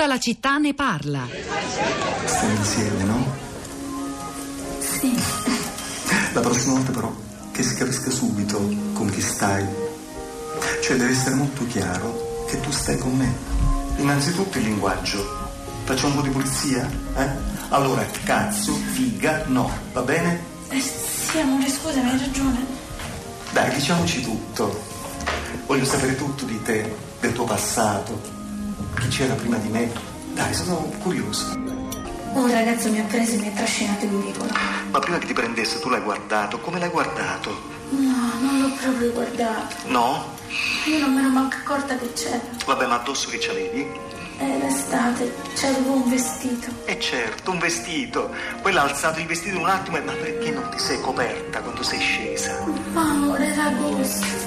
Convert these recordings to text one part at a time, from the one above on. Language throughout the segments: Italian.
Tutta la città ne parla. Stiamo insieme, no? Sì. La prossima volta però che si capisca subito con chi stai. Cioè deve essere molto chiaro che tu stai con me. Innanzitutto il linguaggio. Facciamo un po' di pulizia? Eh? Allora, cazzo, figa, no, va bene? Eh, sì, amore, scusami, hai ragione. Dai, diciamoci tutto. Voglio sapere tutto di te, del tuo passato. Chi c'era prima di me? Dai, sono curioso. Un ragazzo mi ha preso e mi ha trascinato in vicolo. Ma prima che ti prendesse tu l'hai guardato, come l'hai guardato? No, non l'ho proprio guardato. No? Io non me ne manco accorta che c'era. Vabbè, ma addosso che c'avevi? È l'estate, c'avevo un vestito. E certo, un vestito. Poi l'ha alzato il vestito un attimo e ma perché non ti sei coperta quando sei scesa? Ma amore, era agosto.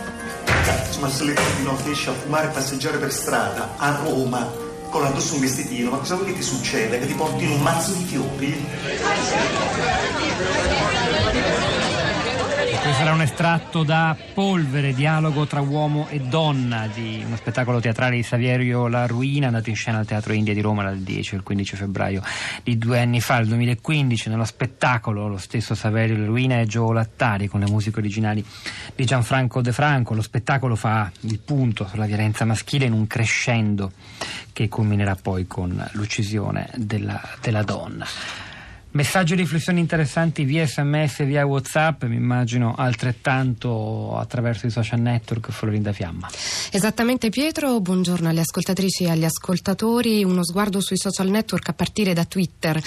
Cazzo, ma se le di notte esci a fumare e passeggiare per strada a Roma con addosso un vestitino, ma cosa vuoi che ti succeda? Che ti porti in un mazzo di fiori? Questo era un estratto da Polvere, dialogo tra uomo e donna di uno spettacolo teatrale di Saverio La Ruina, andato in scena al Teatro India di Roma dal 10 al 15 febbraio di due anni fa, il 2015. Nello spettacolo lo stesso Saverio La Ruina e Gio Lattari con le musiche originali di Gianfranco De Franco. Lo spettacolo fa il punto sulla violenza maschile in un crescendo che culminerà poi con l'uccisione della, della donna. Messaggi e riflessioni interessanti via sms, via whatsapp, mi immagino altrettanto attraverso i social network Florinda Fiamma. Esattamente Pietro, buongiorno alle ascoltatrici e agli ascoltatori, uno sguardo sui social network a partire da Twitter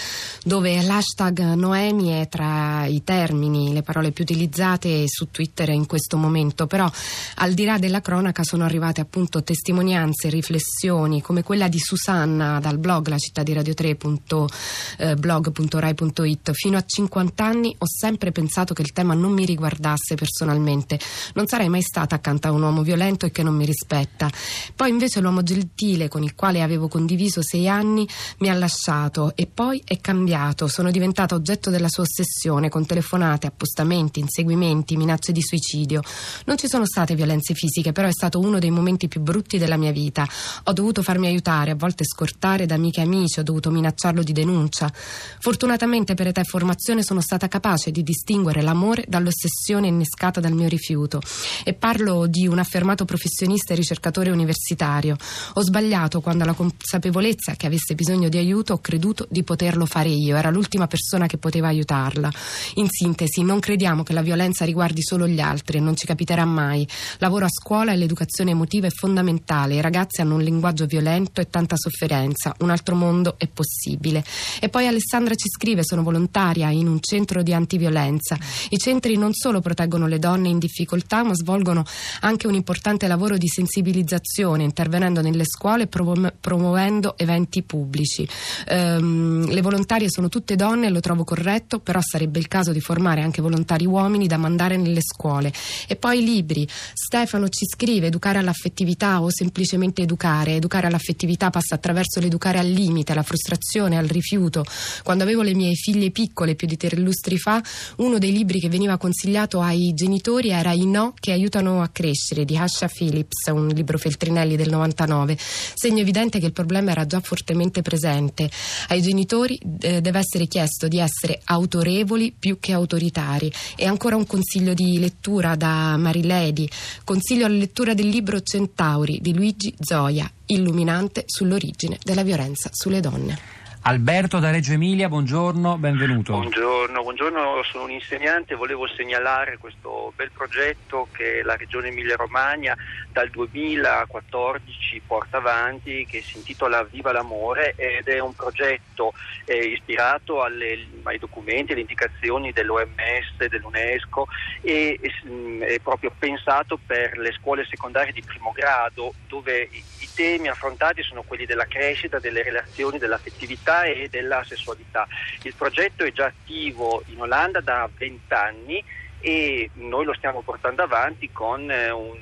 dove l'hashtag Noemi è tra i termini, le parole più utilizzate su Twitter in questo momento, però al di là della cronaca sono arrivate appunto testimonianze, riflessioni come quella di Susanna dal blog la città di radio 3.blog.rai Rai.it. Fino a 50 anni ho sempre pensato che il tema non mi riguardasse personalmente. Non sarei mai stata accanto a un uomo violento e che non mi rispetta. Poi invece l'uomo gentile con il quale avevo condiviso sei anni mi ha lasciato e poi è cambiato. Sono diventata oggetto della sua ossessione con telefonate, appostamenti, inseguimenti, minacce di suicidio. Non ci sono state violenze fisiche, però è stato uno dei momenti più brutti della mia vita. Ho dovuto farmi aiutare, a volte scortare da amiche e amici, ho dovuto minacciarlo di denuncia. Fortunatamente Fortunatamente per età e formazione sono stata capace di distinguere l'amore dall'ossessione innescata dal mio rifiuto e parlo di un affermato professionista e ricercatore universitario. Ho sbagliato quando alla consapevolezza che avesse bisogno di aiuto ho creduto di poterlo fare io, era l'ultima persona che poteva aiutarla. In sintesi, non crediamo che la violenza riguardi solo gli altri e non ci capiterà mai. Lavoro a scuola e l'educazione emotiva è fondamentale, i ragazzi hanno un linguaggio violento e tanta sofferenza, un altro mondo è possibile. E poi Alessandra ci scrive sono volontaria in un centro di antiviolenza. I centri non solo proteggono le donne in difficoltà, ma svolgono anche un importante lavoro di sensibilizzazione, intervenendo nelle scuole e promuovendo eventi pubblici. Um, le volontarie sono tutte donne lo trovo corretto, però sarebbe il caso di formare anche volontari uomini da mandare nelle scuole. E poi i libri. Stefano ci scrive educare all'affettività o semplicemente educare. Educare all'affettività passa attraverso l'educare al limite, alla frustrazione, al rifiuto. Quando avevo le mie figlie piccole più di tre lustri fa, uno dei libri che veniva consigliato ai genitori era I no che aiutano a crescere di Asha Phillips, un libro Feltrinelli del 99. Segno evidente che il problema era già fortemente presente. Ai genitori eh, deve essere chiesto di essere autorevoli più che autoritari. E ancora un consiglio di lettura da Mariledi. Consiglio la lettura del libro Centauri di Luigi Zoia, illuminante sull'origine della violenza sulle donne. Alberto da Reggio Emilia, buongiorno, benvenuto. Buongiorno, buongiorno, sono un insegnante, volevo segnalare questo bel progetto che la Regione Emilia-Romagna dal 2014 porta avanti che si intitola Viva l'amore ed è un progetto eh, ispirato alle, ai documenti, alle indicazioni dell'OMS, dell'UNESCO e, e mm, è proprio pensato per le scuole secondarie di primo grado dove i, i temi affrontati sono quelli della crescita, delle relazioni, dell'affettività e della sessualità. Il progetto è già attivo in Olanda da 20 anni e noi lo stiamo portando avanti con, eh, un,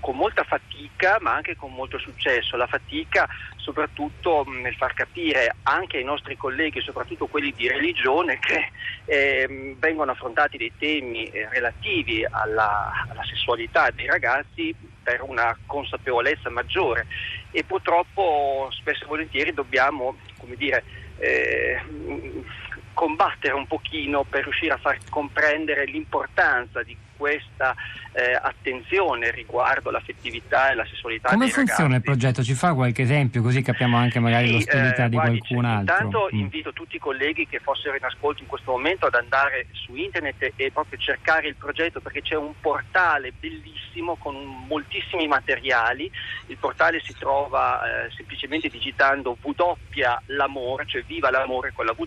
con molta fatica ma anche con molto successo. La fatica soprattutto nel far capire anche ai nostri colleghi, soprattutto quelli di religione, che eh, vengono affrontati dei temi eh, relativi alla, alla, sessualità dei ragazzi per una consapevolezza maggiore. E purtroppo spesso e volentieri dobbiamo, come dire, eh, combattere un pochino per riuscire a far comprendere l'importanza di questa eh, attenzione riguardo l'affettività e la sessualità Come funziona ragazzi. il progetto? Ci fa qualche esempio così capiamo anche magari Sì, l'ostilità eh, di guardi, qualcun cioè, altro? Intanto Mm. invito tutti i colleghi che fossero in ascolto in questo momento ad andare su internet e proprio cercare il progetto perché c'è un portale bellissimo con moltissimi materiali. Il portale si trova eh, semplicemente digitando W l'amore, cioè viva l'amore con la W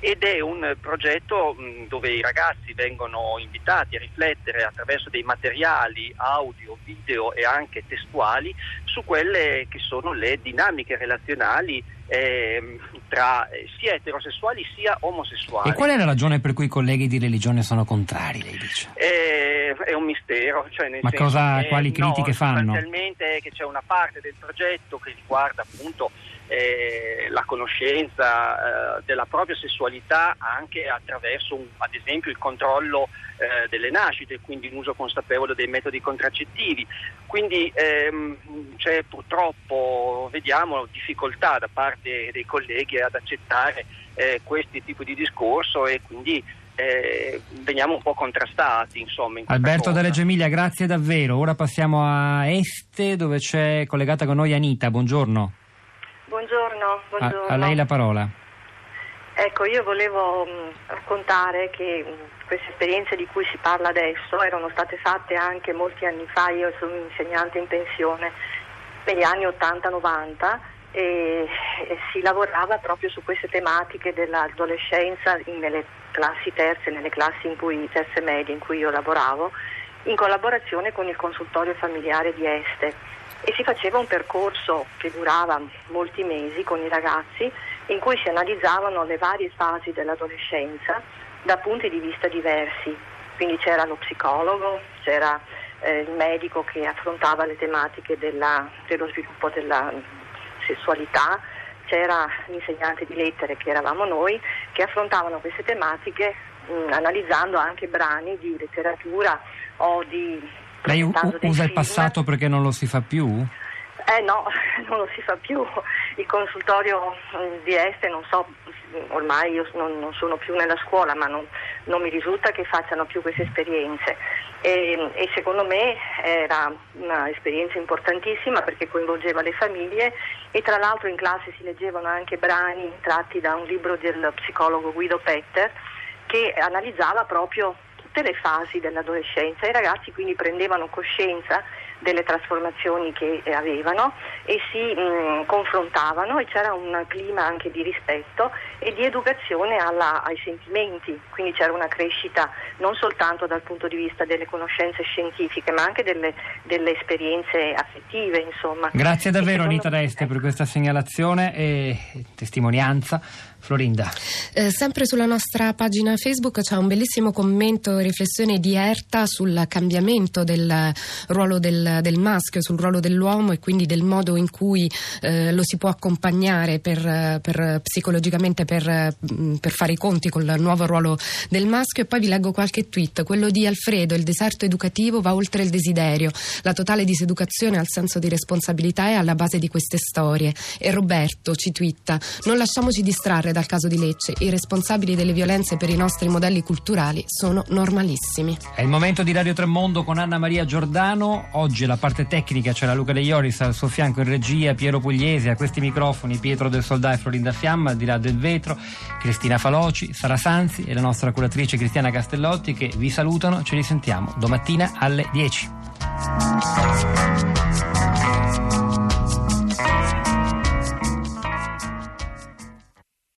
ed è un progetto mh, dove i ragazzi vengono invitati a riflettere attraverso dei materiali audio, video e anche testuali su quelle che sono le dinamiche relazionali ehm, tra eh, sia eterosessuali sia omosessuali. E qual è la ragione per cui i colleghi di religione sono contrari, lei dice? Eh, è un mistero. Cioè Ma cosa- che, quali critiche no, fanno? Sostanzialmente è che c'è una parte del progetto che riguarda appunto eh, la conoscenza eh, della propria sessualità anche attraverso un- ad esempio il controllo eh, delle nascite, quindi un uso consapevole dei metodi contraccettivi. Quindi ehm, c'è purtroppo, vediamo, difficoltà da parte dei colleghi ad accettare eh, questi tipi di discorso e quindi eh, veniamo un po' contrastati. Insomma, in Alberto cosa. da Reggio Emilia, grazie davvero. Ora passiamo a Este dove c'è collegata con noi Anita. Buongiorno. Buongiorno, A, buongiorno. a lei la parola. Ecco, io volevo mh, raccontare che mh, queste esperienze di cui si parla adesso erano state fatte anche molti anni fa, io sono insegnante in pensione, negli anni 80-90 e, e si lavorava proprio su queste tematiche dell'adolescenza nelle classi terze, nelle classi in cui, terze medie in cui io lavoravo, in collaborazione con il consultorio familiare di Este e si faceva un percorso che durava molti mesi con i ragazzi in cui si analizzavano le varie fasi dell'adolescenza da punti di vista diversi. Quindi c'era lo psicologo, c'era eh, il medico che affrontava le tematiche della- dello sviluppo della sessualità, c'era l'insegnante di lettere che eravamo noi che affrontavano queste tematiche mh, analizzando anche brani di letteratura o di Lei u- usa il film. passato perché non lo si fa più? Eh no, non lo si fa più. Il consultorio mm, di Este, non so, ormai io non, non sono più nella scuola, ma non, non mi risulta che facciano più queste esperienze. E, e secondo me era un'esperienza importantissima perché coinvolgeva le famiglie e tra l'altro in classe si leggevano anche brani tratti da un libro del psicologo Guido Petter che analizzava proprio tutte le fasi dell'adolescenza. I ragazzi quindi prendevano coscienza delle trasformazioni che eh, avevano e si mh, confrontavano e c'era un clima anche di rispetto e di educazione alla- ai sentimenti, quindi c'era una crescita non soltanto dal punto di vista delle conoscenze scientifiche ma anche delle, delle esperienze affettive insomma. Grazie davvero secondo Anita Reste per questa segnalazione e testimonianza. Florinda. Eh, sempre sulla nostra pagina Facebook c'è un bellissimo commento e riflessione di Erta sul cambiamento del ruolo del, del maschio, sul ruolo dell'uomo e quindi del modo in cui eh, lo si può accompagnare per, per- psicologicamente per, mm, per fare i conti col nuovo ruolo del maschio. E poi vi leggo qualche tweet. Quello di Alfredo, il deserto educativo va oltre il desiderio. La totale diseducazione al senso di responsabilità è alla base di queste storie. E Roberto ci twitta: Non lasciamoci distrarre dal caso di Lecce. I responsabili delle violenze per i nostri modelli culturali sono normalissimi. È il momento di Radio Tremondo con Anna Maria Giordano. Oggi la parte tecnica c'è la Luca De Ioris, al suo fianco in regia Piero Pugliese, a questi microfoni Pietro del Soldà e Florinda Fiamma, al di là del vetro, Cristina Faloci, Sara Sanzi e la nostra curatrice Cristiana Castellotti che vi salutano. Ci risentiamo domattina alle 10.